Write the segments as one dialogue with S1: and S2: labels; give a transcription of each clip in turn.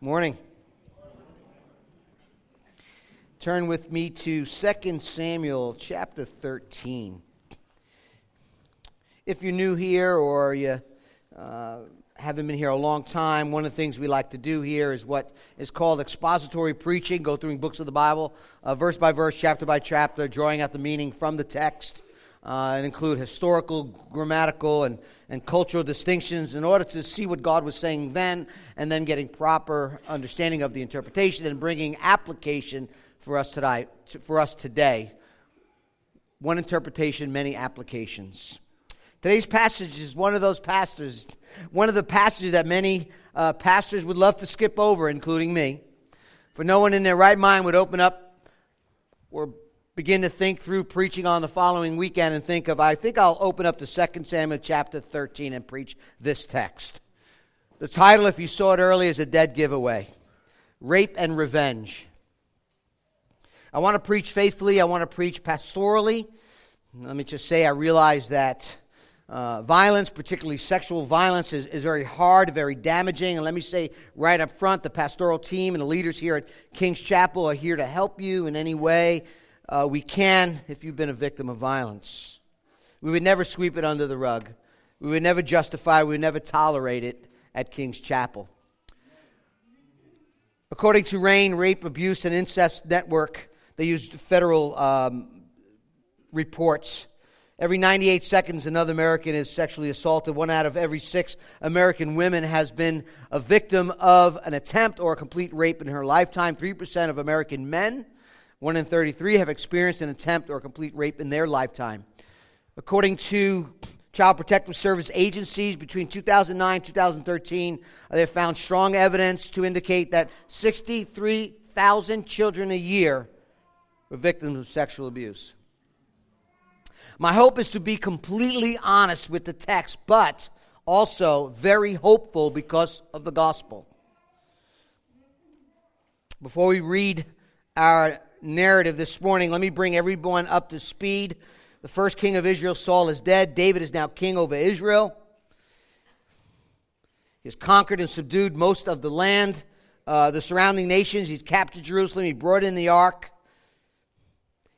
S1: Morning. Turn with me to 2 Samuel chapter 13. If you're new here or you uh, haven't been here a long time, one of the things we like to do here is what is called expository preaching, go through books of the Bible, uh, verse by verse, chapter by chapter, drawing out the meaning from the text uh, and include historical, grammatical, and, and cultural distinctions in order to see what God was saying then, and then getting proper understanding of the interpretation and bringing application for us today. For us today, one interpretation, many applications. Today's passage is one of those passages, one of the passages that many uh, pastors would love to skip over, including me. For no one in their right mind would open up or begin to think through preaching on the following weekend and think of, I think I'll open up to 2 Samuel chapter 13 and preach this text. The title, if you saw it earlier, is A Dead Giveaway Rape and Revenge. I want to preach faithfully, I want to preach pastorally. Let me just say, I realize that uh, violence, particularly sexual violence, is, is very hard, very damaging. And let me say right up front the pastoral team and the leaders here at King's Chapel are here to help you in any way uh, we can if you've been a victim of violence. We would never sweep it under the rug. We would never justify, we would never tolerate it at King's Chapel. According to RAINN, Rape, Abuse, and Incest Network, they used federal um, reports. Every 98 seconds, another American is sexually assaulted. One out of every six American women has been a victim of an attempt or a complete rape in her lifetime. 3% of American men one in 33 have experienced an attempt or complete rape in their lifetime. According to Child Protective Service agencies, between 2009 and 2013, uh, they have found strong evidence to indicate that 63,000 children a year were victims of sexual abuse. My hope is to be completely honest with the text, but also very hopeful because of the gospel. Before we read our narrative this morning, let me bring everyone up to speed. The first king of Israel, Saul, is dead. David is now king over Israel. He has conquered and subdued most of the land, uh, the surrounding nations. He's captured Jerusalem. He brought in the ark.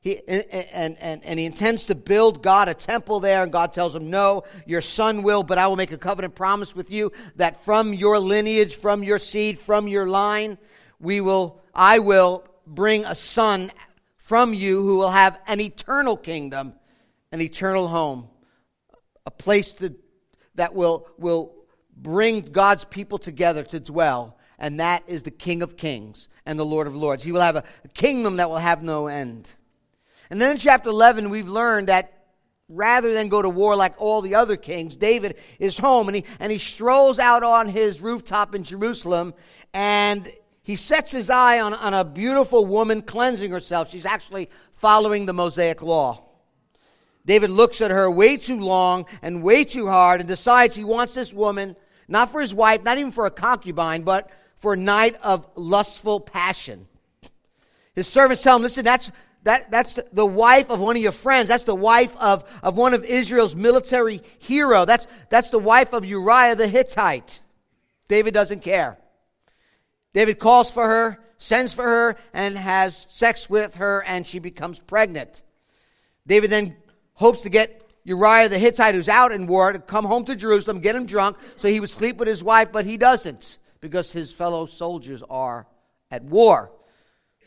S1: He, and, and, and, and he intends to build God a temple there, and God tells him, No, your son will, but I will make a covenant promise with you that from your lineage, from your seed, from your line, we will, I will bring a son from you who will have an eternal kingdom, an eternal home, a place to, that will, will bring God's people together to dwell, and that is the King of Kings and the Lord of Lords. He will have a, a kingdom that will have no end. And then in chapter 11, we've learned that rather than go to war like all the other kings, David is home and he, and he strolls out on his rooftop in Jerusalem and he sets his eye on, on a beautiful woman cleansing herself. She's actually following the Mosaic law. David looks at her way too long and way too hard and decides he wants this woman, not for his wife, not even for a concubine, but for a night of lustful passion. His servants tell him, listen, that's, that, that's the wife of one of your friends. That's the wife of, of one of Israel's military hero. That's, that's the wife of Uriah the Hittite. David doesn't care. David calls for her, sends for her, and has sex with her, and she becomes pregnant. David then hopes to get Uriah the Hittite, who's out in war, to come home to Jerusalem, get him drunk, so he would sleep with his wife, but he doesn't because his fellow soldiers are at war.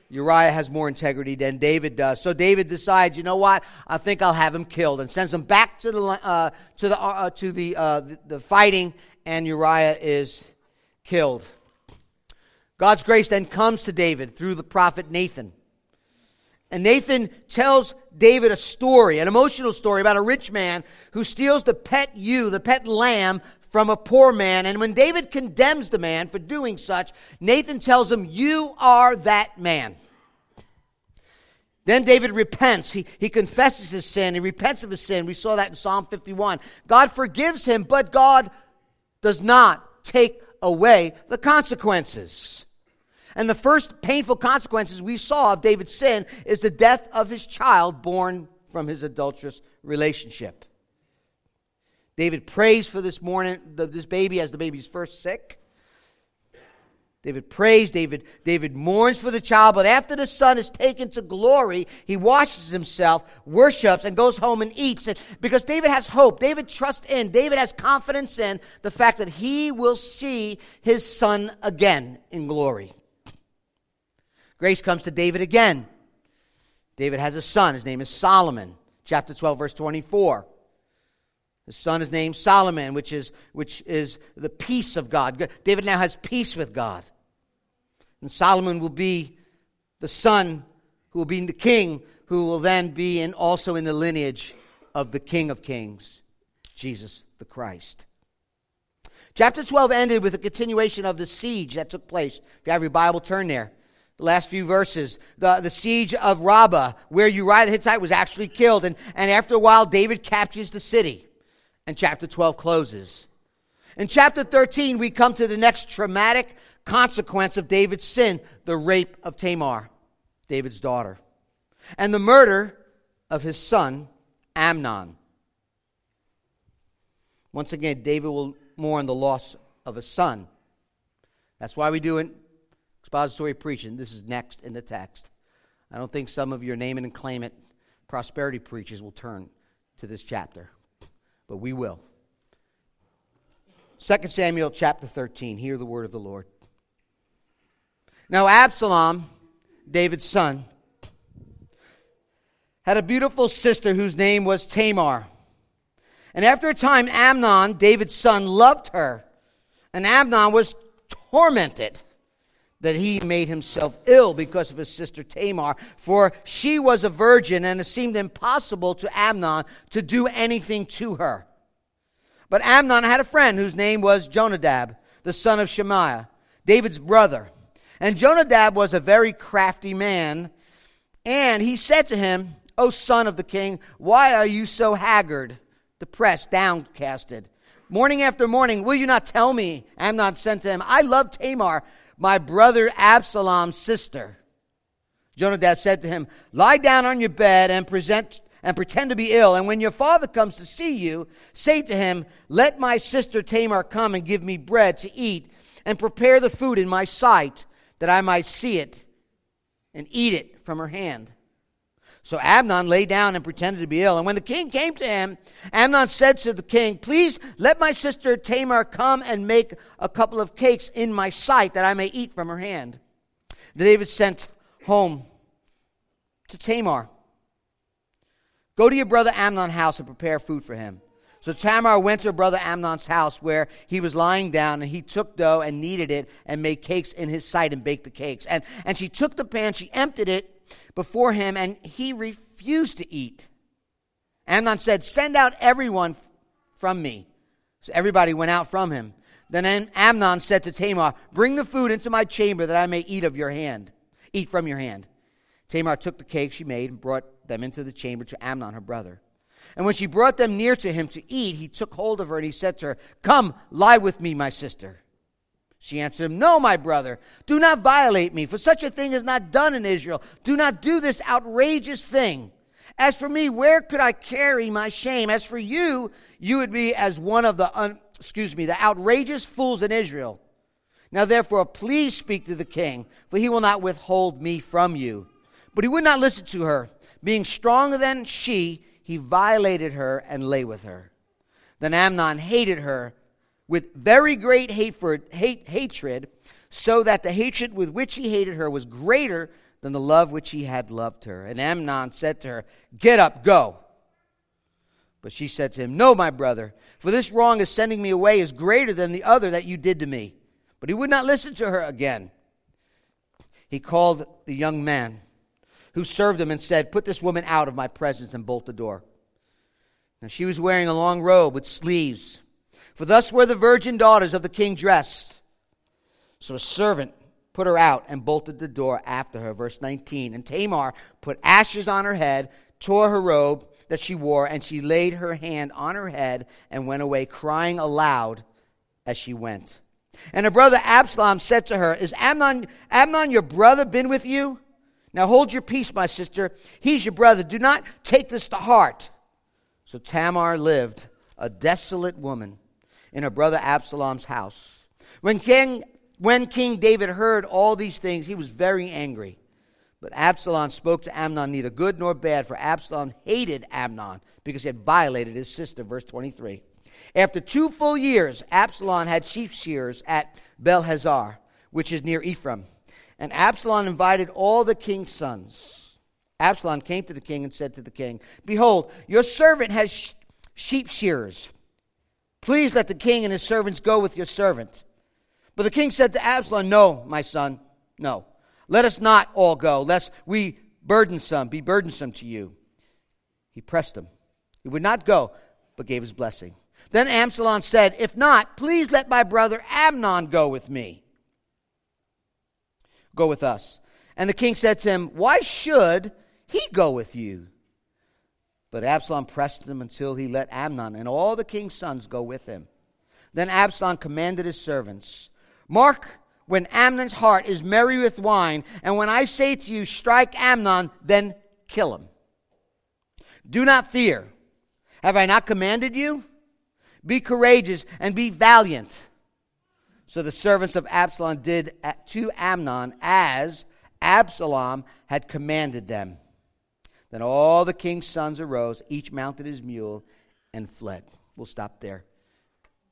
S1: Uriah has more integrity than David does. So David decides, you know what? I think I'll have him killed, and sends him back to the uh, to the uh, to the, uh, the the fighting, and Uriah is killed. God's grace then comes to David through the prophet Nathan. And Nathan tells David a story, an emotional story about a rich man who steals the pet ewe, the pet lamb, from a poor man. And when David condemns the man for doing such, Nathan tells him, You are that man. Then David repents. He, he confesses his sin. He repents of his sin. We saw that in Psalm 51. God forgives him, but God does not take away the consequences. And the first painful consequences we saw of David's sin is the death of his child born from his adulterous relationship. David prays for this morning, this baby as the baby's first sick. David prays, David, David mourns for the child, but after the son is taken to glory, he washes himself, worships, and goes home and eats. And because David has hope, David trusts in, David has confidence in the fact that he will see his son again in glory. Grace comes to David again. David has a son. His name is Solomon. Chapter 12, verse 24. His son is named Solomon, which is, which is the peace of God. David now has peace with God. And Solomon will be the son who will be the king, who will then be in, also in the lineage of the King of Kings, Jesus the Christ. Chapter 12 ended with a continuation of the siege that took place. If you have your Bible, turn there. The last few verses. The, the siege of Rabbah, where Uriah the Hittite was actually killed. And, and after a while, David captures the city and chapter 12 closes. In chapter 13, we come to the next traumatic consequence of David's sin the rape of Tamar, David's daughter, and the murder of his son, Amnon. Once again, David will mourn the loss of a son. That's why we do it expository preaching. This is next in the text. I don't think some of your name and claim it prosperity preachers will turn to this chapter but we will. 2 Samuel chapter 13. Hear the word of the Lord. Now, Absalom, David's son, had a beautiful sister whose name was Tamar. And after a time, Amnon, David's son, loved her. And Amnon was tormented that he made himself ill because of his sister Tamar, for she was a virgin, and it seemed impossible to Amnon to do anything to her. But Amnon had a friend whose name was Jonadab, the son of Shemaiah, David's brother. And Jonadab was a very crafty man, and he said to him, O son of the king, why are you so haggard, depressed, downcasted? Morning after morning, will you not tell me? Amnon said to him, I love Tamar my brother Absalom's sister. Jonadab said to him, Lie down on your bed and present and pretend to be ill. And when your father comes to see you, say to him, Let my sister Tamar come and give me bread to eat, and prepare the food in my sight, that I might see it and eat it from her hand. So Amnon lay down and pretended to be ill. And when the king came to him, Amnon said to the king, Please let my sister Tamar come and make a couple of cakes in my sight that I may eat from her hand. David sent home to Tamar. Go to your brother Amnon's house and prepare food for him. So Tamar went to her brother Amnon's house where he was lying down, and he took dough and kneaded it and made cakes in his sight and baked the cakes. And, and she took the pan, she emptied it before him, and he refused to eat. Amnon said, Send out everyone from me. So everybody went out from him. Then Amnon said to Tamar, Bring the food into my chamber that I may eat of your hand, eat from your hand. Tamar took the cake she made and brought them into the chamber to Amnon, her brother. And when she brought them near to him to eat, he took hold of her and he said to her, Come, lie with me, my sister. She answered him, No, my brother, do not violate me, for such a thing is not done in Israel. Do not do this outrageous thing. As for me, where could I carry my shame? As for you, you would be as one of the, un, excuse me, the outrageous fools in Israel. Now therefore, please speak to the king, for he will not withhold me from you. But he would not listen to her. Being stronger than she, he violated her and lay with her. Then Amnon hated her with very great hate, hatred, so that the hatred with which he hated her was greater than the love which he had loved her. And Amnon said to her, Get up, go. But she said to him, No, my brother, for this wrong of sending me away is greater than the other that you did to me. But he would not listen to her again. He called the young man who served him and said, Put this woman out of my presence and bolt the door. Now she was wearing a long robe with sleeves for thus were the virgin daughters of the king dressed. So a servant put her out and bolted the door after her. Verse 19. And Tamar put ashes on her head, tore her robe that she wore, and she laid her hand on her head and went away, crying aloud as she went. And her brother Absalom said to her, Is Amnon, Amnon your brother been with you? Now hold your peace, my sister. He's your brother. Do not take this to heart. So Tamar lived, a desolate woman in her brother Absalom's house. When King when King David heard all these things, he was very angry. But Absalom spoke to Amnon neither good nor bad, for Absalom hated Amnon because he had violated his sister. Verse 23. After two full years, Absalom had sheep shears at Baal-hazor, which is near Ephraim. And Absalom invited all the king's sons. Absalom came to the king and said to the king, Behold, your servant has sheep shearers. Please let the king and his servants go with your servant. But the king said to Absalom, No, my son, no. Let us not all go, lest we burdensome, be burdensome to you. He pressed him. He would not go, but gave his blessing. Then Absalom said, If not, please let my brother Amnon go with me. Go with us. And the king said to him, Why should he go with you? But Absalom pressed him until he let Amnon and all the king's sons go with him. Then Absalom commanded his servants, Mark when Amnon's heart is merry with wine, and when I say to you, strike Amnon, then kill him. Do not fear. Have I not commanded you? Be courageous and be valiant. So the servants of Absalom did to Amnon as Absalom had commanded them. Then all the king's sons arose, each mounted his mule, and fled. We'll stop there.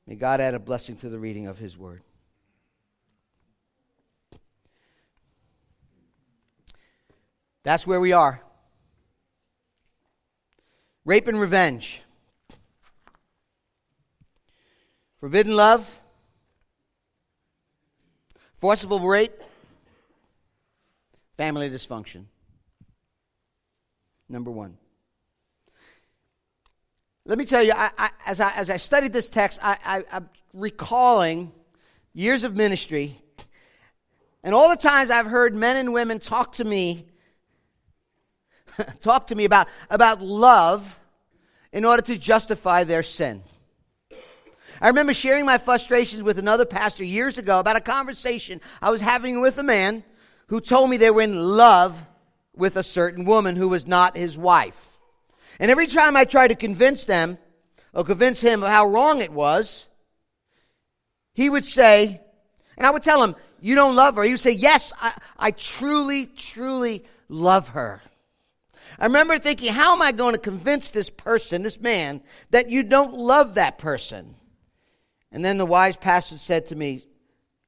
S1: May God add a blessing to the reading of his word. That's where we are. Rape and revenge. Forbidden love. Forcible rape. Family dysfunction. Number one. Let me tell you, I, I, as, I, as I studied this text, I, I'm recalling years of ministry and all the times I've heard men and women talk to me talk to me about, about love in order to justify their sin. I remember sharing my frustrations with another pastor years ago about a conversation I was having with a man who told me they were in love with a certain woman who was not his wife. And every time I tried to convince them or convince him of how wrong it was, he would say, and I would tell him, You don't love her. He would say, Yes, I, I truly, truly love her. I remember thinking, how am I going to convince this person, this man, that you don't love that person? And then the wise pastor said to me,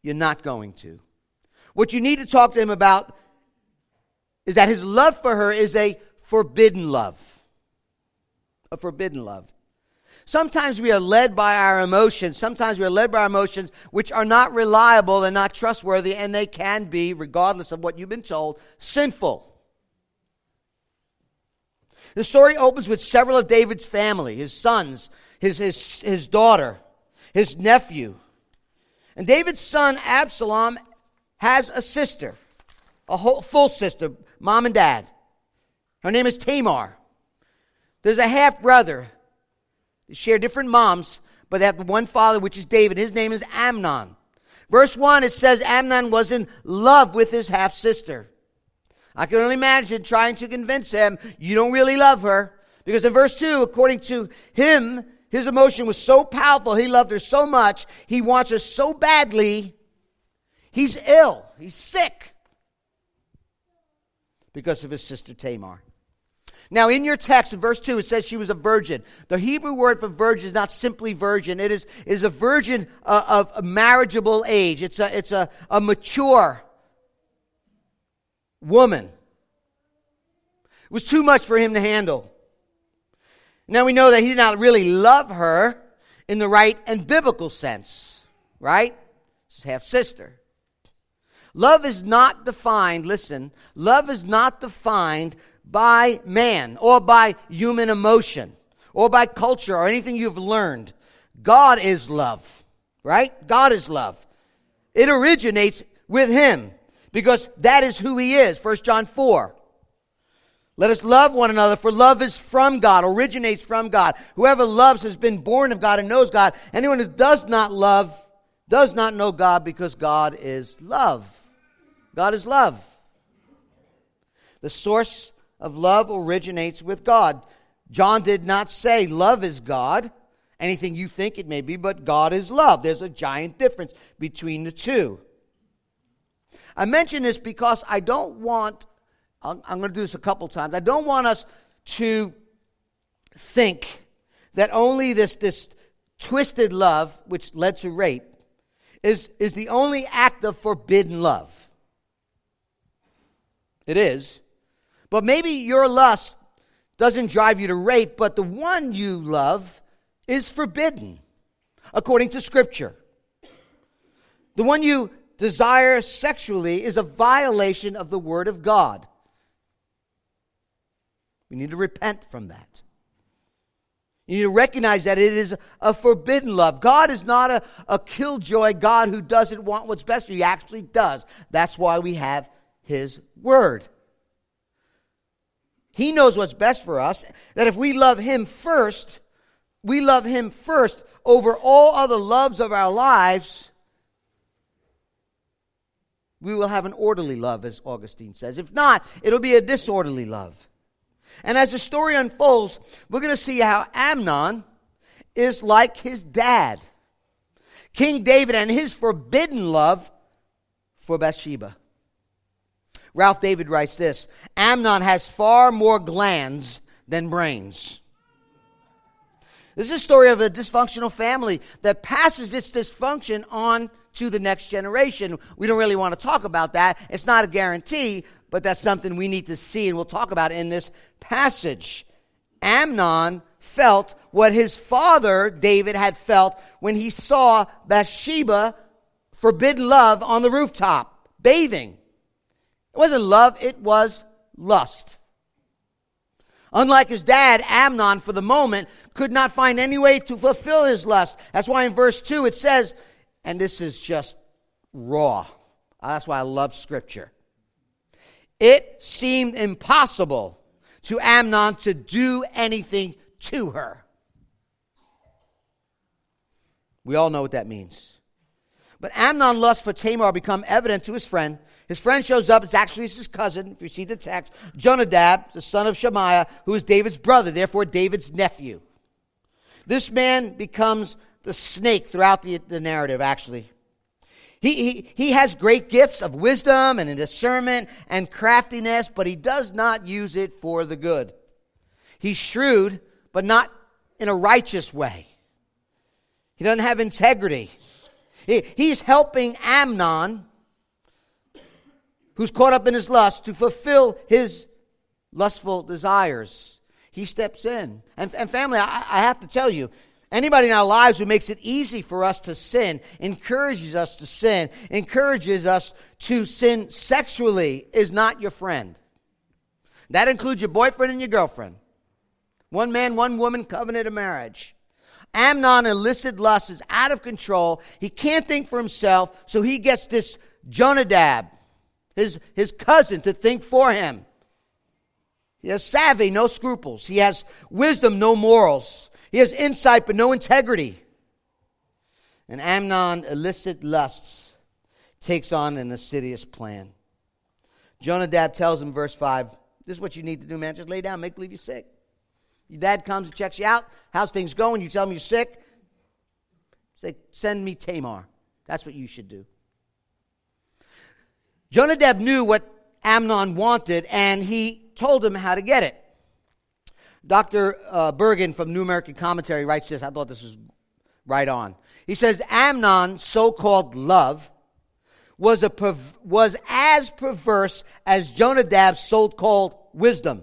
S1: You're not going to. What you need to talk to him about is that his love for her is a forbidden love. A forbidden love. Sometimes we are led by our emotions. Sometimes we are led by our emotions which are not reliable and not trustworthy, and they can be, regardless of what you've been told, sinful. The story opens with several of David's family, his sons, his, his, his daughter, his nephew. And David's son, Absalom, has a sister, a whole, full sister, mom and dad. Her name is Tamar. There's a half brother. They share different moms, but they have one father, which is David. His name is Amnon. Verse 1, it says Amnon was in love with his half sister. I can only imagine trying to convince him you don't really love her. Because in verse 2, according to him, his emotion was so powerful. He loved her so much. He wants her so badly. He's ill. He's sick because of his sister Tamar. Now, in your text, in verse 2, it says she was a virgin. The Hebrew word for virgin is not simply virgin, it is, is a virgin uh, of a marriageable age. It's a, it's a, a mature woman. It was too much for him to handle. Now we know that he did not really love her in the right and biblical sense, right? His half sister. Love is not defined, listen, love is not defined by man or by human emotion or by culture or anything you've learned. God is love, right? God is love. It originates with Him because that is who he is. 1 John 4. Let us love one another, for love is from God, originates from God. Whoever loves has been born of God and knows God. Anyone who does not love does not know God because God is love. God is love. The source of love originates with God. John did not say love is God, anything you think it may be, but God is love. There's a giant difference between the two. I mention this because I don't want, I'm going to do this a couple times, I don't want us to think that only this, this twisted love, which led to rape, is, is the only act of forbidden love. It is. But maybe your lust doesn't drive you to rape, but the one you love is forbidden according to Scripture. The one you desire sexually is a violation of the Word of God. We need to repent from that. You need to recognize that it is a forbidden love. God is not a, a killjoy God who doesn't want what's best for you. He actually does. That's why we have His Word. He knows what's best for us, that if we love Him first, we love Him first over all other loves of our lives, we will have an orderly love, as Augustine says. If not, it'll be a disorderly love. And as the story unfolds, we're going to see how Amnon is like his dad, King David, and his forbidden love for Bathsheba. Ralph Davis writes this Amnon has far more glands than brains. This is a story of a dysfunctional family that passes its dysfunction on to the next generation. We don't really want to talk about that. It's not a guarantee, but that's something we need to see, and we'll talk about in this passage. Amnon felt what his father, David, had felt when he saw Bathsheba, forbidden love, on the rooftop, bathing. It wasn't love, it was lust. Unlike his dad, Amnon, for the moment, could not find any way to fulfill his lust. That's why in verse 2 it says, and this is just raw. That's why I love scripture. It seemed impossible to Amnon to do anything to her. We all know what that means. But Amnon's lust for Tamar become evident to his friend. His friend shows up. It's actually his cousin, if you see the text. Jonadab, the son of Shemaiah, who is David's brother, therefore David's nephew. This man becomes the snake throughout the, the narrative, actually. He, he, he has great gifts of wisdom and discernment and craftiness, but he does not use it for the good. He's shrewd, but not in a righteous way. He doesn't have integrity. He, he's helping Amnon, who's caught up in his lust, to fulfill his lustful desires. He steps in. And, and family, I, I have to tell you, Anybody in our lives who makes it easy for us to sin, encourages us to sin, encourages us to sin sexually is not your friend. That includes your boyfriend and your girlfriend. One man, one woman, covenant of marriage. Amnon illicit lust is out of control. He can't think for himself, so he gets this Jonadab, his, his cousin, to think for him. He has savvy, no scruples. He has wisdom, no morals. He has insight but no integrity. And Amnon illicit lusts takes on an assiduous plan. Jonadab tells him, verse 5, this is what you need to do, man. Just lay down, make believe you're sick. Your dad comes and checks you out. How's things going? You tell him you're sick. Say, send me Tamar. That's what you should do. Jonadab knew what Amnon wanted, and he told him how to get it. Dr. Uh, Bergen from New American Commentary writes this. I thought this was right on. He says Amnon's so-called love was a was as perverse as Jonadab's so-called wisdom.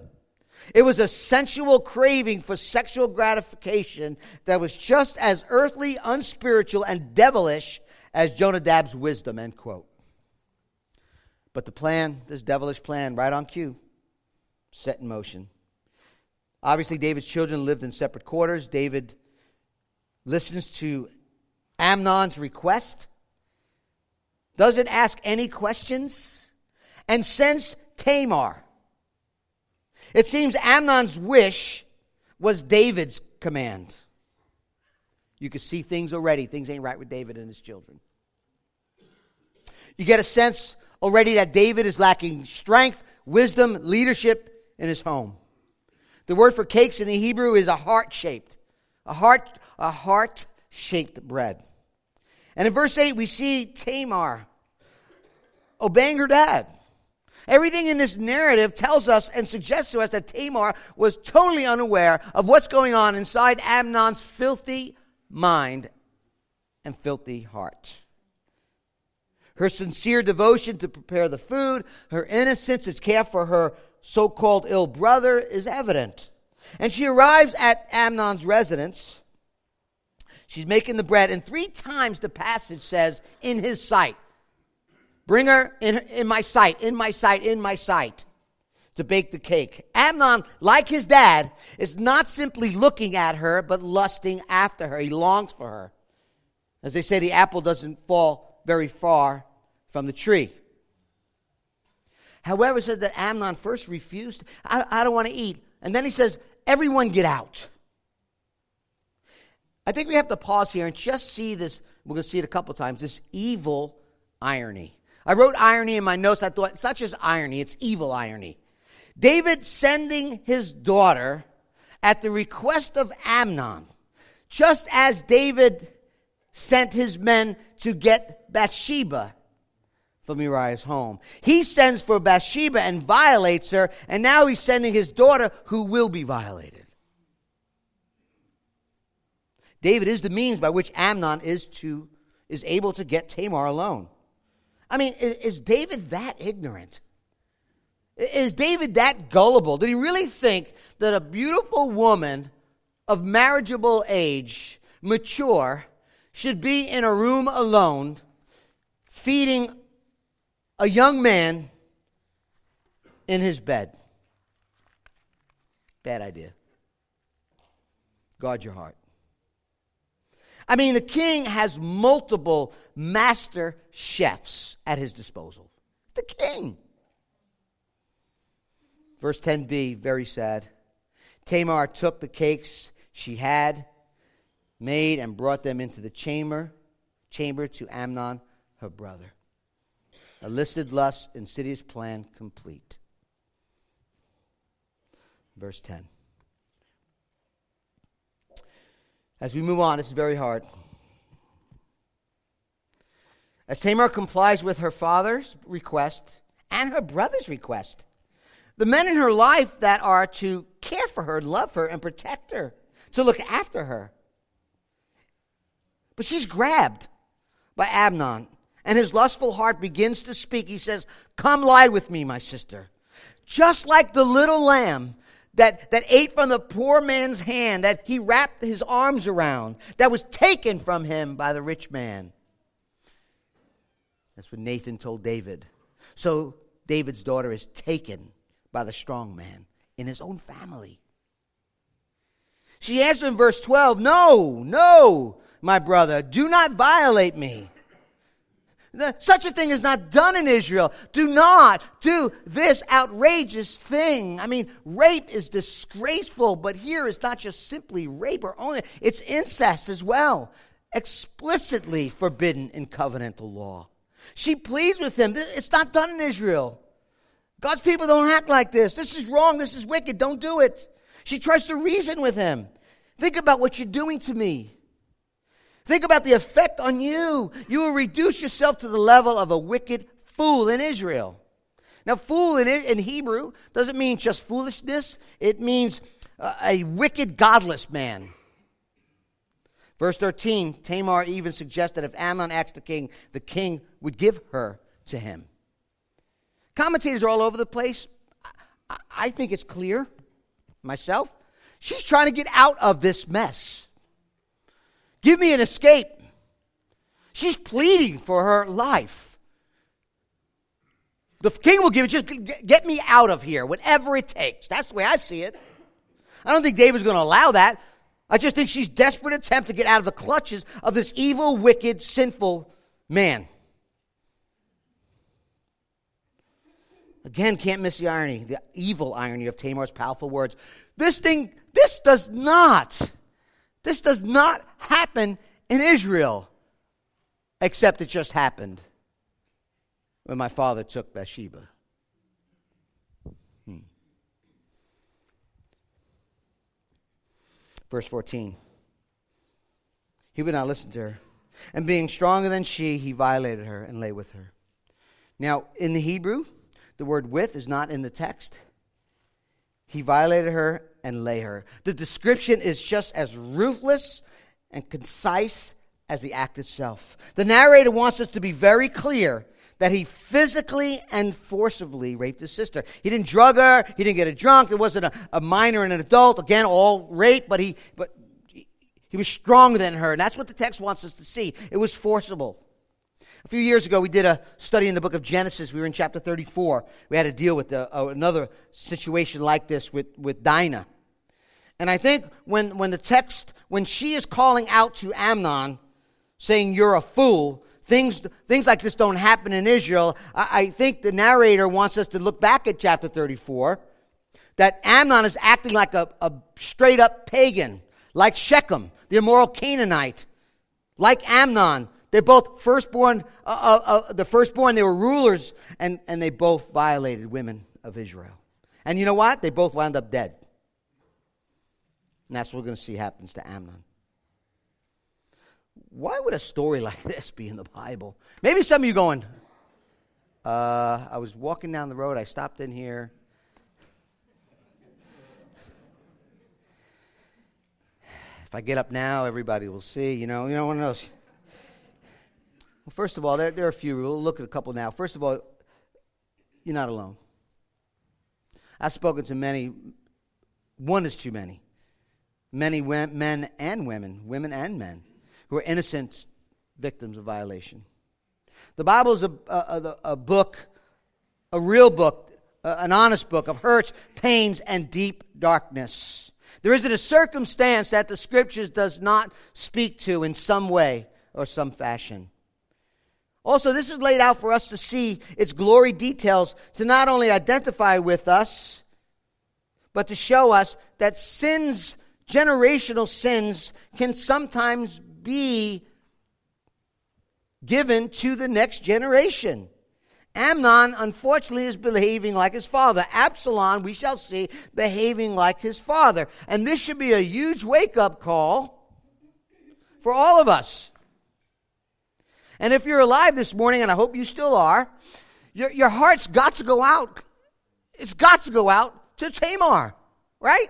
S1: It was a sensual craving for sexual gratification that was just as earthly, unspiritual, and devilish as Jonadab's wisdom. End quote. But the plan, this devilish plan, right on cue, set in motion. Obviously, David's children lived in separate quarters. David listens to Amnon's request, doesn't ask any questions, and sends Tamar. It seems Amnon's wish was David's command. You can see things already. Things ain't right with David and his children. You get a sense already that David is lacking strength, wisdom, leadership in his home. The word for cakes in the Hebrew is a heart shaped, a heart, a heart shaped bread. And in verse 8, we see Tamar obeying her dad. Everything in this narrative tells us and suggests to us that Tamar was totally unaware of what's going on inside Amnon's filthy mind and filthy heart. Her sincere devotion to prepare the food, her innocence to care for her so called ill brother is evident. And she arrives at Amnon's residence. She's making the bread, and three times the passage says, in his sight. Bring her in, in my sight, in my sight, in my sight to bake the cake. Amnon, like his dad, is not simply looking at her, but lusting after her. He longs for her. As they say, the apple doesn't fall very far from the tree. However, it said that Amnon first refused. I, I don't want to eat. And then he says, Everyone get out. I think we have to pause here and just see this. We're going to see it a couple times this evil irony. I wrote irony in my notes. I thought not just irony, it's evil irony. David sending his daughter at the request of Amnon, just as David sent his men to get Bathsheba from Uriah's home. He sends for Bathsheba and violates her, and now he's sending his daughter who will be violated. David is the means by which Amnon is to is able to get Tamar alone. I mean, is, is David that ignorant? Is David that gullible? Did he really think that a beautiful woman of marriageable age, mature, should be in a room alone, feeding a young man in his bed? Bad idea. Guard your heart. I mean, the king has multiple master chefs at his disposal. The king. Verse 10b, very sad. Tamar took the cakes she had made and brought them into the chamber, chamber to Amnon, her brother. Illicit lust, insidious plan complete. Verse 10. As we move on, this is very hard. As Tamar complies with her father's request and her brother's request, the men in her life that are to care for her, love her, and protect her, to look after her. But she's grabbed by Amnon, and his lustful heart begins to speak. He says, Come lie with me, my sister. Just like the little lamb that, that ate from the poor man's hand, that he wrapped his arms around, that was taken from him by the rich man. That's what Nathan told David. So David's daughter is taken by the strong man in his own family. She answered in verse 12 No, no, my brother, do not violate me. Such a thing is not done in Israel. Do not do this outrageous thing. I mean, rape is disgraceful, but here it's not just simply rape or only, it's incest as well, explicitly forbidden in covenantal law. She pleads with him. It's not done in Israel. God's people don't act like this. This is wrong. This is wicked. Don't do it. She tries to reason with him. Think about what you're doing to me. Think about the effect on you. You will reduce yourself to the level of a wicked fool in Israel. Now, fool in, in Hebrew doesn't mean just foolishness, it means uh, a wicked, godless man. Verse 13 Tamar even suggests that if Amnon asked the king, the king would give her to him. Commentators are all over the place. I think it's clear, myself. She's trying to get out of this mess. Give me an escape. She's pleading for her life. The king will give it, just get me out of here, whatever it takes. That's the way I see it. I don't think David's going to allow that. I just think she's desperate attempt to get out of the clutches of this evil, wicked, sinful man. Again, can't miss the irony, the evil irony of Tamar's powerful words. This thing, this does not this does not happen in Israel, except it just happened when my father took Bathsheba. Hmm. Verse 14. He would not listen to her. And being stronger than she, he violated her and lay with her. Now, in the Hebrew, the word with is not in the text. He violated her and lay her. The description is just as ruthless and concise as the act itself. The narrator wants us to be very clear that he physically and forcibly raped his sister. He didn't drug her, he didn't get her drunk, it wasn't a, a minor and an adult, again, all rape, but he but he was stronger than her, and that's what the text wants us to see. It was forcible. A few years ago, we did a study in the book of Genesis. We were in chapter 34. We had to deal with the, uh, another situation like this with, with Dinah. And I think when, when the text, when she is calling out to Amnon, saying, You're a fool, things, things like this don't happen in Israel. I, I think the narrator wants us to look back at chapter 34 that Amnon is acting like a, a straight up pagan, like Shechem, the immoral Canaanite, like Amnon, they're both firstborn, uh, uh, uh, the firstborn, they were rulers, and, and they both violated women of Israel. And you know what? They both wound up dead. And that's what we're going to see happens to Amnon. Why would a story like this be in the Bible? Maybe some of you going, uh, I was walking down the road, I stopped in here. If I get up now, everybody will see. You know, you know, one of those. Well, first of all, there, there are a few. We'll look at a couple now. First of all, you're not alone. I've spoken to many. One is too many. Many men and women, women and men, who are innocent victims of violation. The Bible is a, a, a book, a real book, an honest book of hurts, pains, and deep darkness. There isn't a circumstance that the Scriptures does not speak to in some way or some fashion. Also, this is laid out for us to see its glory details, to not only identify with us, but to show us that sins, generational sins, can sometimes be given to the next generation. Amnon, unfortunately, is behaving like his father. Absalom, we shall see, behaving like his father. And this should be a huge wake up call for all of us. And if you're alive this morning, and I hope you still are, your, your heart's got to go out. It's got to go out to Tamar, right?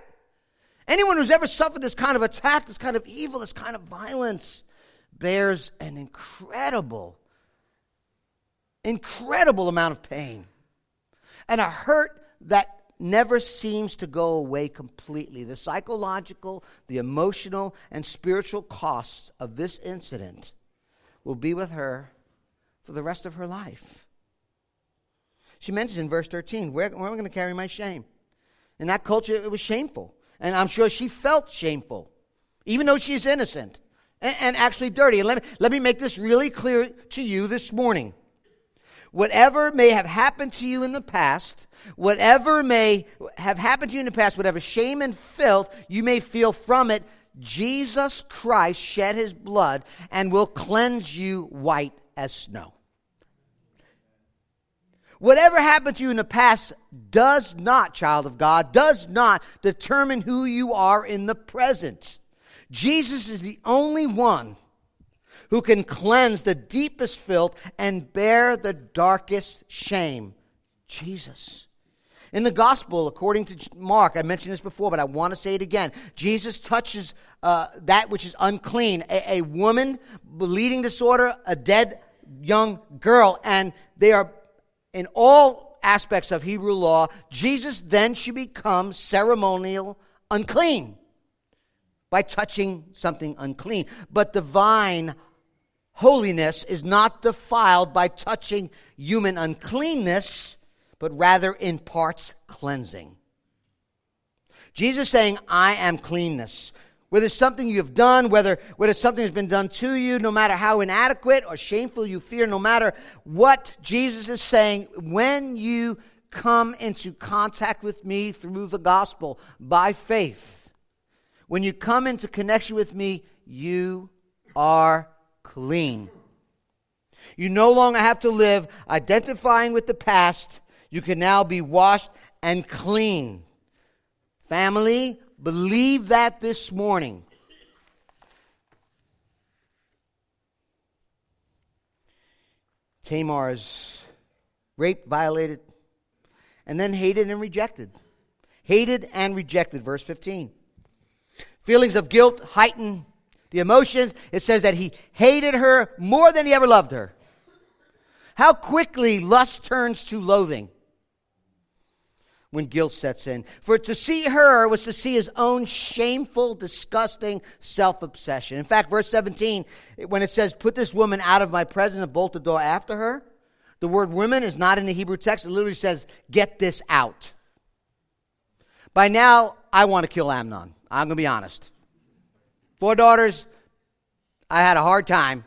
S1: Anyone who's ever suffered this kind of attack, this kind of evil, this kind of violence, bears an incredible, incredible amount of pain and a hurt that never seems to go away completely. The psychological, the emotional, and spiritual costs of this incident will be with her for the rest of her life. She mentions in verse 13, where, where am I going to carry my shame? In that culture, it was shameful. And I'm sure she felt shameful, even though she's innocent and, and actually dirty. And let me, let me make this really clear to you this morning. Whatever may have happened to you in the past, whatever may have happened to you in the past, whatever shame and filth you may feel from it, Jesus Christ shed his blood and will cleanse you white as snow. Whatever happened to you in the past does not, child of God, does not determine who you are in the present. Jesus is the only one who can cleanse the deepest filth and bear the darkest shame. Jesus. In the gospel, according to Mark, I mentioned this before, but I want to say it again. Jesus touches uh, that which is unclean a, a woman, bleeding disorder, a dead young girl, and they are in all aspects of Hebrew law. Jesus then should become ceremonial unclean by touching something unclean. But divine holiness is not defiled by touching human uncleanness but rather imparts cleansing. Jesus saying, I am cleanness. Whether it's something you've done, whether, whether something has been done to you, no matter how inadequate or shameful you fear, no matter what Jesus is saying, when you come into contact with me through the gospel by faith, when you come into connection with me, you are clean. You no longer have to live identifying with the past you can now be washed and clean. Family, believe that this morning. Tamar is raped, violated, and then hated and rejected. Hated and rejected, verse 15. Feelings of guilt heighten the emotions. It says that he hated her more than he ever loved her. How quickly lust turns to loathing when guilt sets in. For to see her was to see his own shameful, disgusting self obsession. In fact, verse 17, when it says, Put this woman out of my presence and bolt the door after her, the word woman is not in the Hebrew text. It literally says, Get this out. By now, I want to kill Amnon. I'm going to be honest. Four daughters, I had a hard time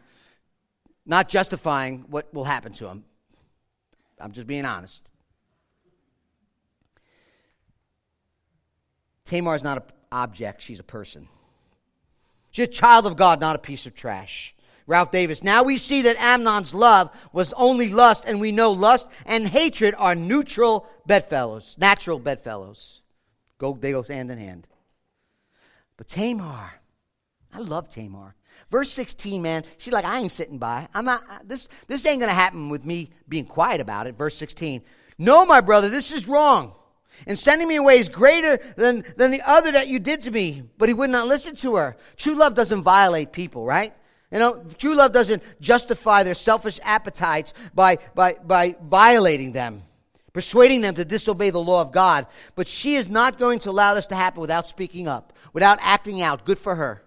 S1: not justifying what will happen to him. I'm just being honest. Tamar is not an object, she's a person. She's a child of God, not a piece of trash. Ralph Davis. Now we see that Amnon's love was only lust, and we know lust and hatred are neutral bedfellows, natural bedfellows. Go, they go hand in hand. But Tamar, I love Tamar. Verse 16, man, she's like, I ain't sitting by. I'm not, this, this ain't going to happen with me being quiet about it. Verse 16, no, my brother, this is wrong. And sending me away is greater than, than the other that you did to me. But he would not listen to her. True love doesn't violate people, right? You know, true love doesn't justify their selfish appetites by, by, by violating them, persuading them to disobey the law of God. But she is not going to allow this to happen without speaking up, without acting out. Good for her.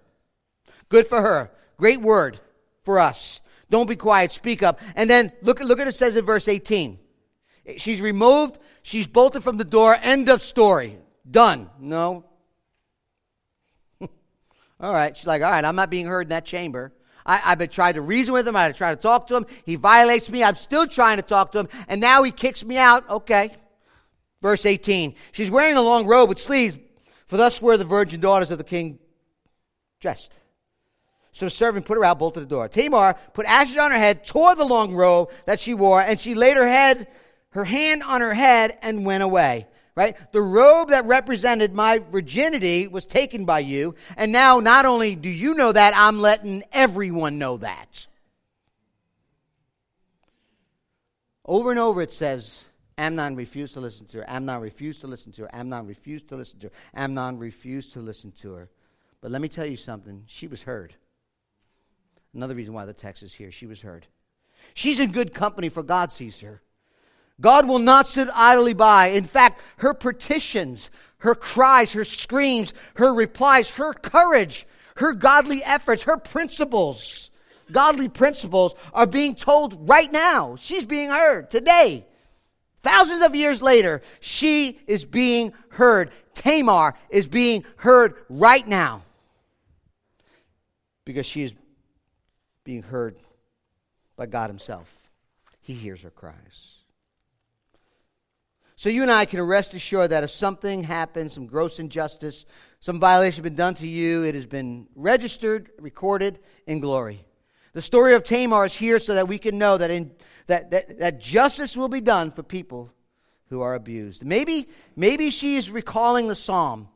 S1: Good for her. Great word for us. Don't be quiet. Speak up. And then look, look at it says in verse 18. She's removed. She's bolted from the door. End of story. Done. No. all right. She's like, all right, I'm not being heard in that chamber. I, have been trying to reason with him. I've try to talk to him. He violates me. I'm still trying to talk to him. And now he kicks me out. Okay. Verse 18. She's wearing a long robe with sleeves, for thus were the virgin daughters of the king dressed. So the servant put her out, bolted the door. Tamar put ashes on her head, tore the long robe that she wore, and she laid her head, her hand on her head, and went away. Right? The robe that represented my virginity was taken by you, and now not only do you know that, I'm letting everyone know that. Over and over it says, Amnon refused to listen to her. Amnon refused to listen to her. Amnon refused to listen to her. Amnon refused to listen to her. But let me tell you something. She was heard. Another reason why the text is here. She was heard. She's in good company, for God sees her. God will not sit idly by. In fact, her petitions, her cries, her screams, her replies, her courage, her godly efforts, her principles, godly principles are being told right now. She's being heard today. Thousands of years later, she is being heard. Tamar is being heard right now because she is being heard by God Himself. He hears her cries. So you and I can rest assured that if something happens, some gross injustice, some violation been done to you, it has been registered, recorded in glory. The story of Tamar is here so that we can know that, in, that, that, that justice will be done for people who are abused. Maybe, maybe she is recalling the psalm,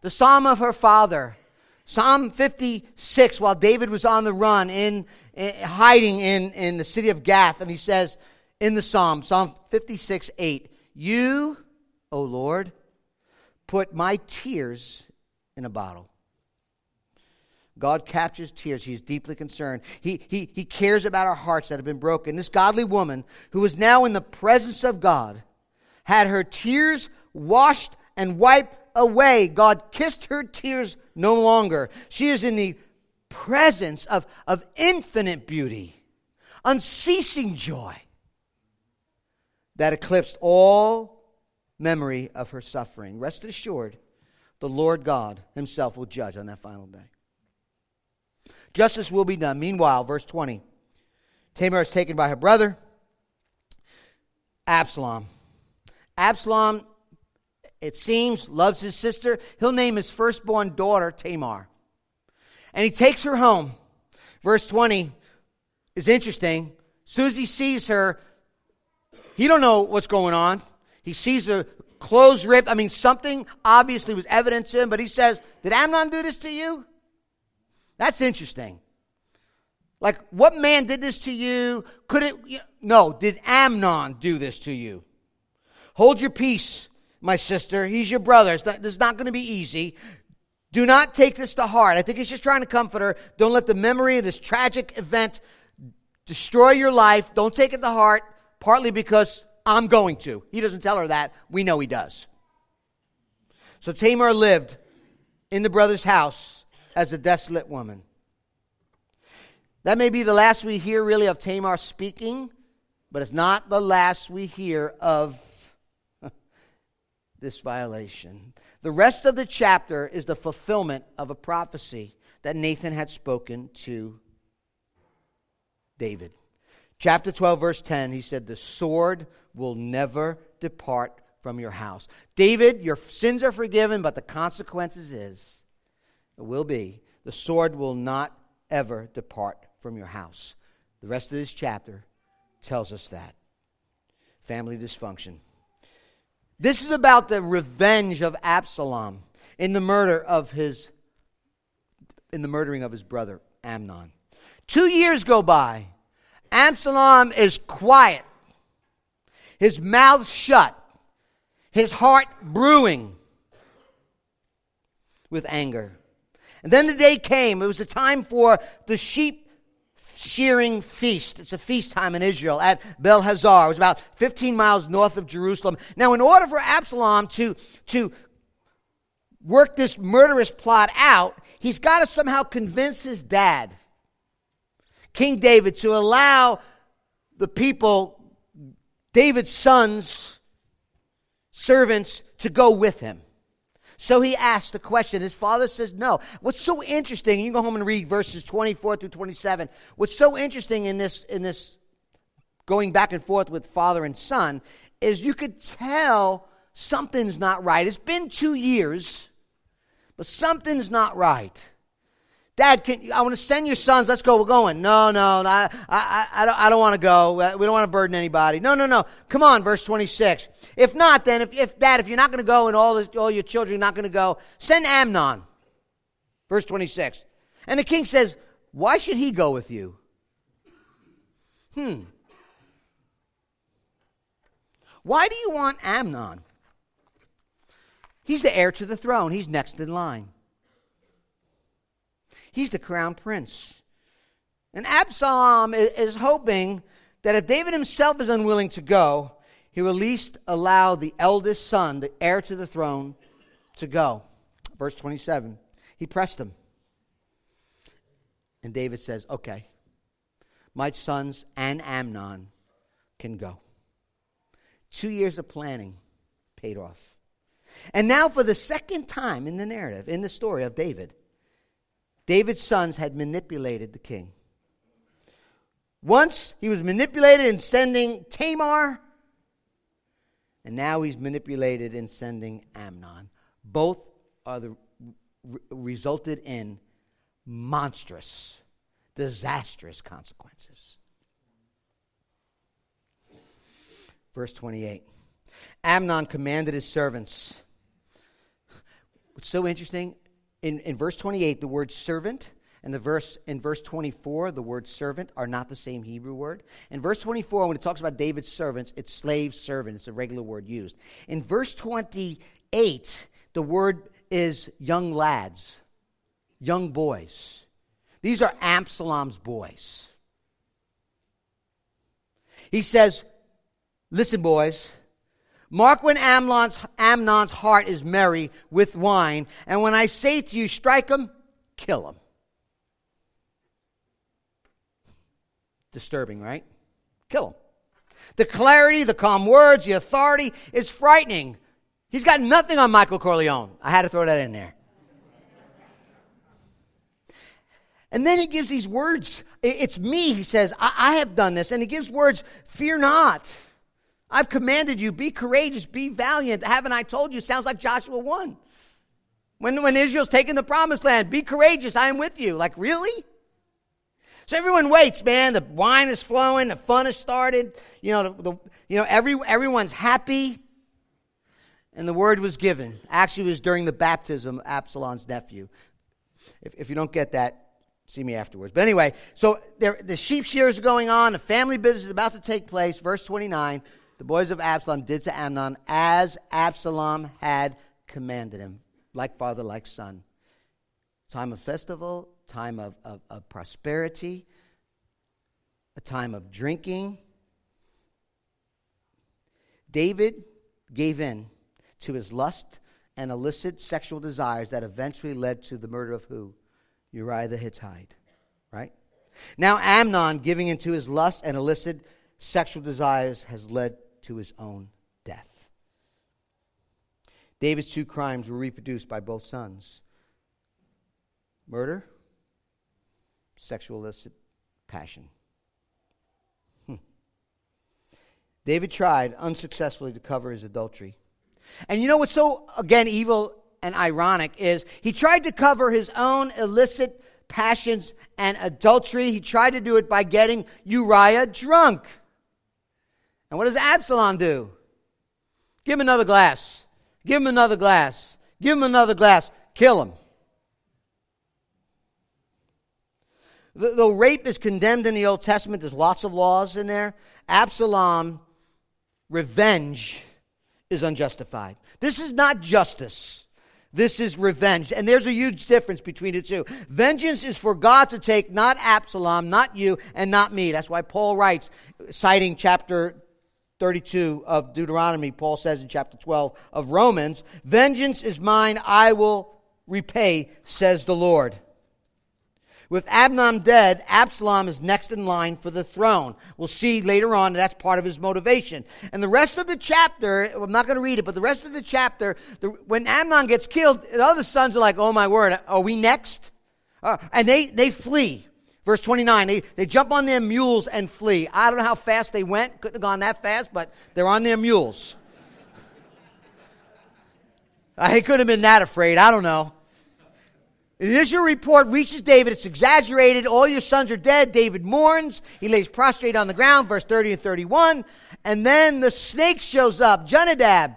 S1: the psalm of her father Psalm 56, while David was on the run, in, in, hiding in, in the city of Gath, and he says in the Psalm, Psalm 56, 8, You, O Lord, put my tears in a bottle. God captures tears. He is deeply concerned. He, he, he cares about our hearts that have been broken. This godly woman, who is now in the presence of God, had her tears washed and wiped away. God kissed her tears no longer. She is in the presence of, of infinite beauty, unceasing joy that eclipsed all memory of her suffering. Rest assured, the Lord God Himself will judge on that final day. Justice will be done. Meanwhile, verse 20 Tamar is taken by her brother, Absalom. Absalom it seems, loves his sister. He'll name his firstborn daughter Tamar. And he takes her home. Verse 20 is interesting. Susie sees her. He don't know what's going on. He sees her clothes ripped. I mean, something obviously was evident to him, but he says, Did Amnon do this to you? That's interesting. Like, what man did this to you? Could it? No, did Amnon do this to you? Hold your peace, my sister. He's your brother. It's not, it's not going to be easy. Do not take this to heart. I think he's just trying to comfort her. Don't let the memory of this tragic event destroy your life. Don't take it to heart, partly because I'm going to. He doesn't tell her that. We know he does. So Tamar lived in the brother's house as a desolate woman. That may be the last we hear, really, of Tamar speaking, but it's not the last we hear of this violation. The rest of the chapter is the fulfillment of a prophecy that Nathan had spoken to David. Chapter 12, verse 10, he said, The sword will never depart from your house. David, your sins are forgiven, but the consequences is, it will be, the sword will not ever depart from your house. The rest of this chapter tells us that. Family dysfunction. This is about the revenge of Absalom in the murder of his in the murdering of his brother Amnon. 2 years go by. Absalom is quiet. His mouth shut. His heart brewing with anger. And then the day came. It was a time for the sheep shearing feast. It's a feast time in Israel at Baal-hazor. It was about 15 miles north of Jerusalem. Now, in order for Absalom to, to work this murderous plot out, he's got to somehow convince his dad, King David, to allow the people, David's sons, servants, to go with him. So he asked the question. His father says no. What's so interesting, you go home and read verses 24 through 27. What's so interesting in this, in this going back and forth with father and son is you could tell something's not right. It's been two years, but something's not right. Dad, can, I want to send your sons. Let's go. We're going. No, no, I, I, I don't, I don't want to go. We don't want to burden anybody. No, no, no. Come on, verse 26. If not, then, if, if Dad, if you're not going to go and all, this, all your children are not going to go, send Amnon. Verse 26. And the king says, Why should he go with you? Hmm. Why do you want Amnon? He's the heir to the throne, he's next in line. He's the crown prince. And Absalom is hoping that if David himself is unwilling to go, he will at least allow the eldest son, the heir to the throne, to go. Verse 27. He pressed him. And David says, Okay, my sons and Amnon can go. Two years of planning paid off. And now, for the second time in the narrative, in the story of David, David's sons had manipulated the king. Once he was manipulated in sending Tamar, and now he's manipulated in sending Amnon. Both are the, resulted in monstrous, disastrous consequences. Verse 28 Amnon commanded his servants. What's so interesting, in, in verse 28, the word servant and the verse in verse 24, the word servant are not the same Hebrew word. In verse 24, when it talks about David's servants, it's slave servant. It's a regular word used. In verse 28, the word is young lads, young boys. These are Absalom's boys. He says, Listen, boys, Mark when Amnon's, Amnon's heart is merry with wine, and when I say to you, strike him, kill him. Disturbing, right? Kill him. The clarity, the calm words, the authority is frightening. He's got nothing on Michael Corleone. I had to throw that in there. And then he gives these words. It's me, he says, I, I have done this. And he gives words, fear not. I've commanded you, be courageous, be valiant. Haven't I told you? Sounds like Joshua 1. When, when Israel's taking the promised land, be courageous, I am with you. Like, really? So everyone waits, man. The wine is flowing, the fun has started. You know, the, the, you know every, everyone's happy. And the word was given. Actually, it was during the baptism of Absalom's nephew. If, if you don't get that, See me afterwards. But anyway, so there, the sheep shears are going on. The family business is about to take place. Verse 29 The boys of Absalom did to Amnon as Absalom had commanded him, like father, like son. Time of festival, time of, of, of prosperity, a time of drinking. David gave in to his lust and illicit sexual desires that eventually led to the murder of who? Uriah the Hittite, right? Now, Amnon giving into his lust and illicit sexual desires has led to his own death. David's two crimes were reproduced by both sons murder, sexual illicit passion. Hmm. David tried unsuccessfully to cover his adultery. And you know what's so, again, evil and ironic is he tried to cover his own illicit passions and adultery. He tried to do it by getting Uriah drunk. And what does Absalom do? Give him another glass. Give him another glass. Give him another glass. Kill him. Though rape is condemned in the Old Testament, there's lots of laws in there. Absalom, revenge is unjustified. This is not justice. This is revenge. And there's a huge difference between the two. Vengeance is for God to take, not Absalom, not you, and not me. That's why Paul writes, citing chapter 32 of Deuteronomy, Paul says in chapter 12 of Romans, Vengeance is mine, I will repay, says the Lord. With Amnon dead, Absalom is next in line for the throne. We'll see later on that's part of his motivation. And the rest of the chapter, I'm not going to read it, but the rest of the chapter, the, when Amnon gets killed, the other sons are like, oh my word, are we next? Uh, and they, they flee. Verse 29, they, they jump on their mules and flee. I don't know how fast they went. Couldn't have gone that fast, but they're on their mules. I couldn't have been that afraid. I don't know. The initial report reaches David. It's exaggerated. All your sons are dead. David mourns. He lays prostrate on the ground, verse 30 and 31. And then the snake shows up, Jonadab,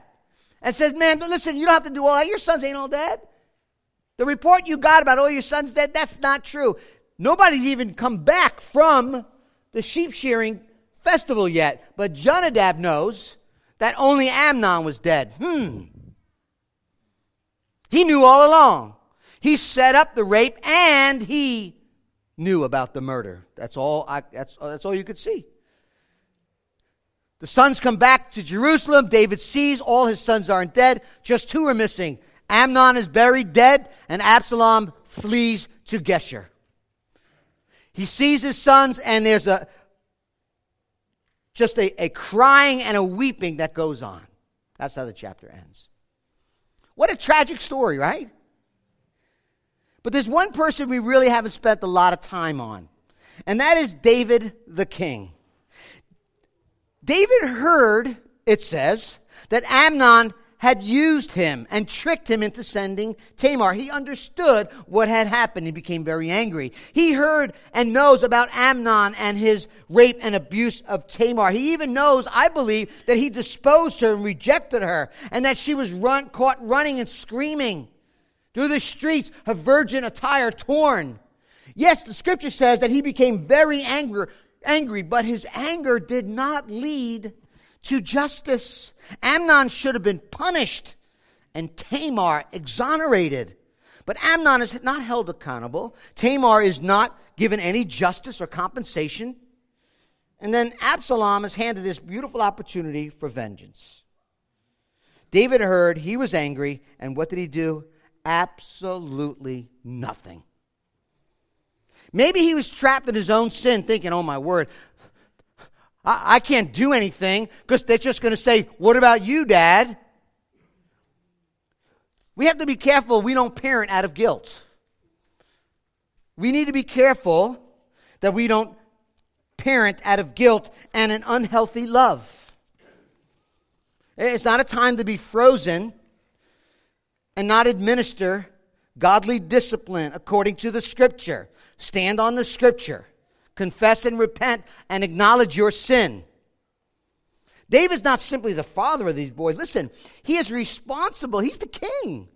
S1: and says, Man, but listen, you don't have to do all that. Your sons ain't all dead. The report you got about all your sons dead, that's not true. Nobody's even come back from the sheep shearing festival yet. But Jonadab knows that only Amnon was dead. Hmm. He knew all along. He set up the rape and he knew about the murder. That's all, I, that's, that's all you could see. The sons come back to Jerusalem. David sees all his sons aren't dead. Just two are missing. Amnon is buried dead, and Absalom flees to Geshur. He sees his sons, and there's a just a, a crying and a weeping that goes on. That's how the chapter ends. What a tragic story, right? But there's one person we really haven't spent a lot of time on, and that is David the king. David heard, it says, that Amnon had used him and tricked him into sending Tamar. He understood what had happened. He became very angry. He heard and knows about Amnon and his rape and abuse of Tamar. He even knows, I believe, that he disposed her and rejected her and that she was run, caught running and screaming through the streets, her virgin attire torn. Yes, the scripture says that he became very angry, angry, but his anger did not lead to justice. Amnon should have been punished and Tamar exonerated. But Amnon is not held accountable. Tamar is not given any justice or compensation. And then Absalom is handed this beautiful opportunity for vengeance. David heard, he was angry, and what did he do? absolutely nothing. Maybe he was trapped in his own sin, thinking, oh my word, I, I can't do anything because they're just going to say, what about you, Dad? We have to be careful we don't parent out of guilt. We need to be careful that we don't parent out of guilt and an unhealthy love. It's not a time to be frozen and not administer godly discipline according to the scripture. Stand on the scripture. Confess and repent and acknowledge your sin. David's not simply the father of these boys. Listen, he is responsible. He's the king.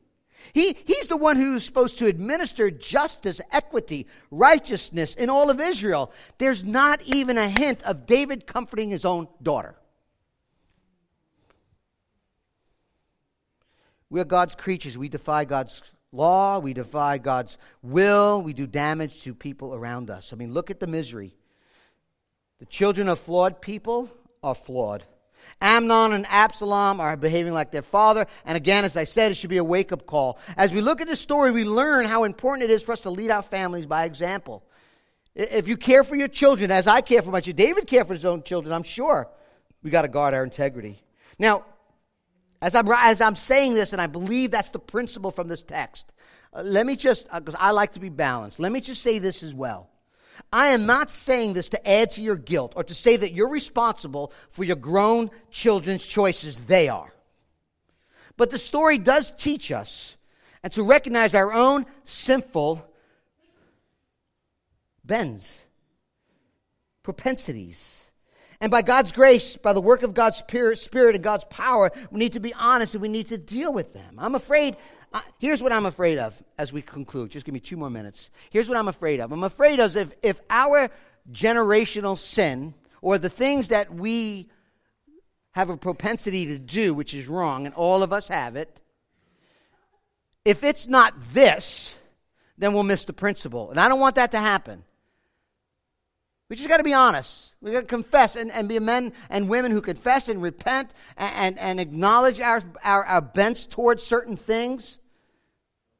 S1: He, he's the one who's supposed to administer justice, equity, righteousness in all of Israel. There's not even a hint of David comforting his own daughter. We're God's creatures. We defy God's law, we defy God's will, we do damage to people around us. I mean, look at the misery. The children of flawed people are flawed. Amnon and Absalom are behaving like their father. And again, as I said, it should be a wake up call. As we look at this story, we learn how important it is for us to lead our families by example. If you care for your children, as I care for my children, David cared for his own children, I'm sure we got to guard our integrity. Now, as I'm, as I'm saying this, and I believe that's the principle from this text, uh, let me just, because uh, I like to be balanced, let me just say this as well. I am not saying this to add to your guilt or to say that you're responsible for your grown children's choices. They are. But the story does teach us and to recognize our own sinful bends, propensities. And by God's grace, by the work of God's Spirit and God's power, we need to be honest and we need to deal with them. I'm afraid uh, here's what I'm afraid of as we conclude. Just give me two more minutes. Here's what I'm afraid of. I'm afraid of if, if our generational sin or the things that we have a propensity to do, which is wrong, and all of us have it, if it's not this, then we'll miss the principle. And I don't want that to happen. We just got to be honest. We got to confess and, and be men and women who confess and repent and, and, and acknowledge our, our, our bents towards certain things.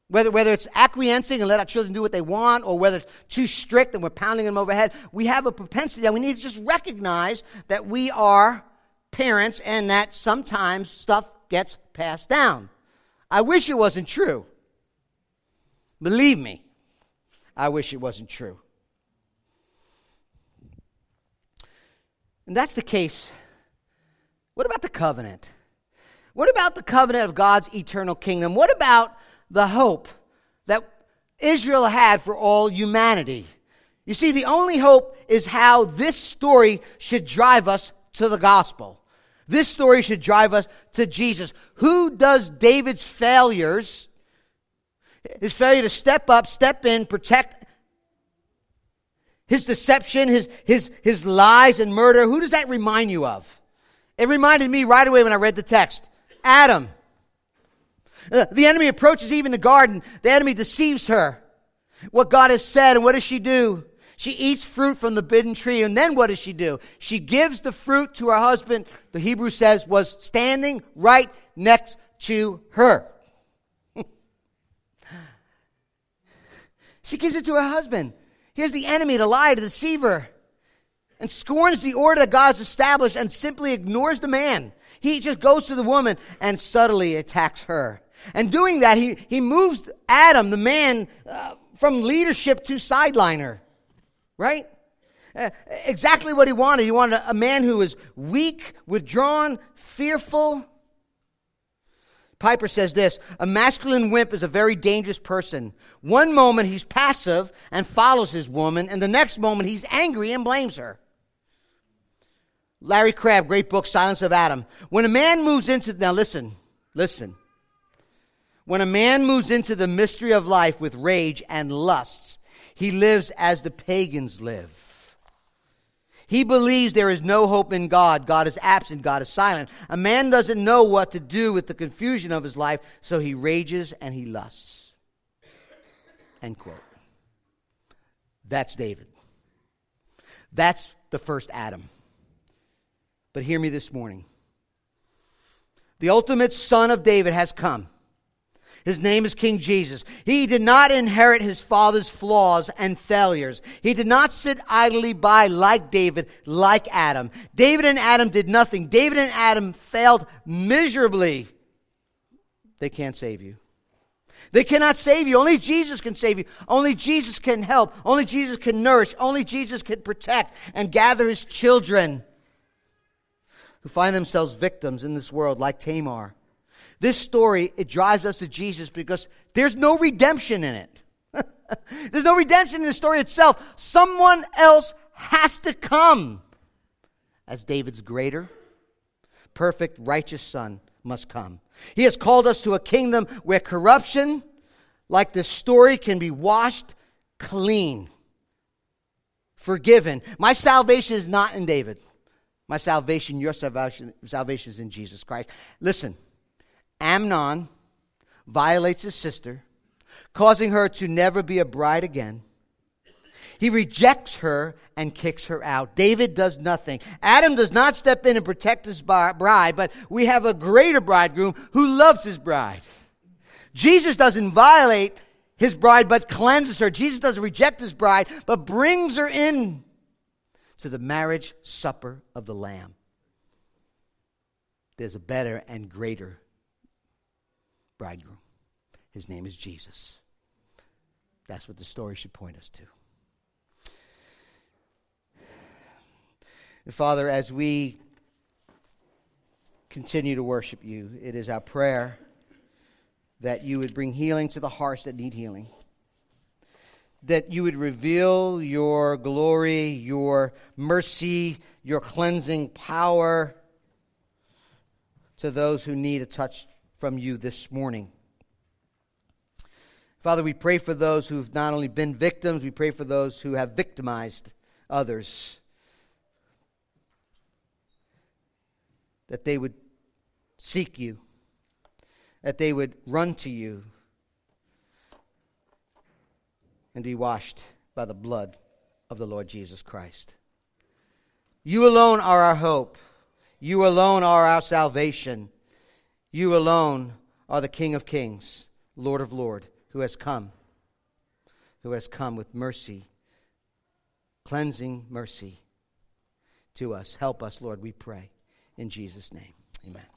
S1: Whether, whether it's acquiescing and let our children do what they want, or whether it's too strict and we're pounding them overhead, we have a propensity that we need to just recognize that we are parents and that sometimes stuff gets passed down. I wish it wasn't true. Believe me, I wish it wasn't true. And that's the case. What about the covenant? What about the covenant of God's eternal kingdom? What about the hope that Israel had for all humanity? You see, the only hope is how this story should drive us to the gospel. This story should drive us to Jesus. Who does David's failures, his failure to step up, step in, protect his deception, his, his, his lies and murder, who does that remind you of? It reminded me right away when I read the text Adam. Uh, the enemy approaches even the garden. The enemy deceives her. What God has said, and what does she do? She eats fruit from the bidden tree, and then what does she do? She gives the fruit to her husband, the Hebrew says, was standing right next to her. she gives it to her husband. Here's the enemy, the lie, the deceiver, and scorns the order that God's established and simply ignores the man. He just goes to the woman and subtly attacks her. And doing that, he, he moves Adam, the man, uh, from leadership to sideliner. Right? Uh, exactly what he wanted. He wanted a, a man who was weak, withdrawn, fearful, Piper says this A masculine wimp is a very dangerous person. One moment he's passive and follows his woman, and the next moment he's angry and blames her. Larry Crabb, great book, Silence of Adam. When a man moves into, now listen, listen. When a man moves into the mystery of life with rage and lusts, he lives as the pagans live. He believes there is no hope in God. God is absent. God is silent. A man doesn't know what to do with the confusion of his life, so he rages and he lusts. End quote. That's David. That's the first Adam. But hear me this morning. The ultimate son of David has come. His name is King Jesus. He did not inherit his father's flaws and failures. He did not sit idly by like David, like Adam. David and Adam did nothing. David and Adam failed miserably. They can't save you. They cannot save you. Only Jesus can save you. Only Jesus can help. Only Jesus can nourish. Only Jesus can protect and gather his children who find themselves victims in this world like Tamar. This story, it drives us to Jesus because there's no redemption in it. there's no redemption in the story itself. Someone else has to come as David's greater, perfect, righteous son, must come. He has called us to a kingdom where corruption, like this story, can be washed clean, forgiven. My salvation is not in David. My salvation, your salvation, salvation is in Jesus Christ. Listen, Amnon violates his sister, causing her to never be a bride again. He rejects her and kicks her out. David does nothing. Adam does not step in and protect his bride, but we have a greater bridegroom who loves his bride. Jesus doesn't violate his bride, but cleanses her. Jesus doesn't reject his bride, but brings her in to the marriage supper of the Lamb. There's a better and greater bridegroom. His name is Jesus. That's what the story should point us to. Father, as we continue to worship you, it is our prayer that you would bring healing to the hearts that need healing. That you would reveal your glory, your mercy, your cleansing power to those who need a touch from you this morning. Father, we pray for those who've not only been victims, we pray for those who have victimized others. That they would seek you, that they would run to you and be washed by the blood of the Lord Jesus Christ. You alone are our hope. You alone are our salvation. You alone are the King of kings, Lord of lords, who has come, who has come with mercy, cleansing mercy to us. Help us, Lord, we pray. In Jesus' name, amen.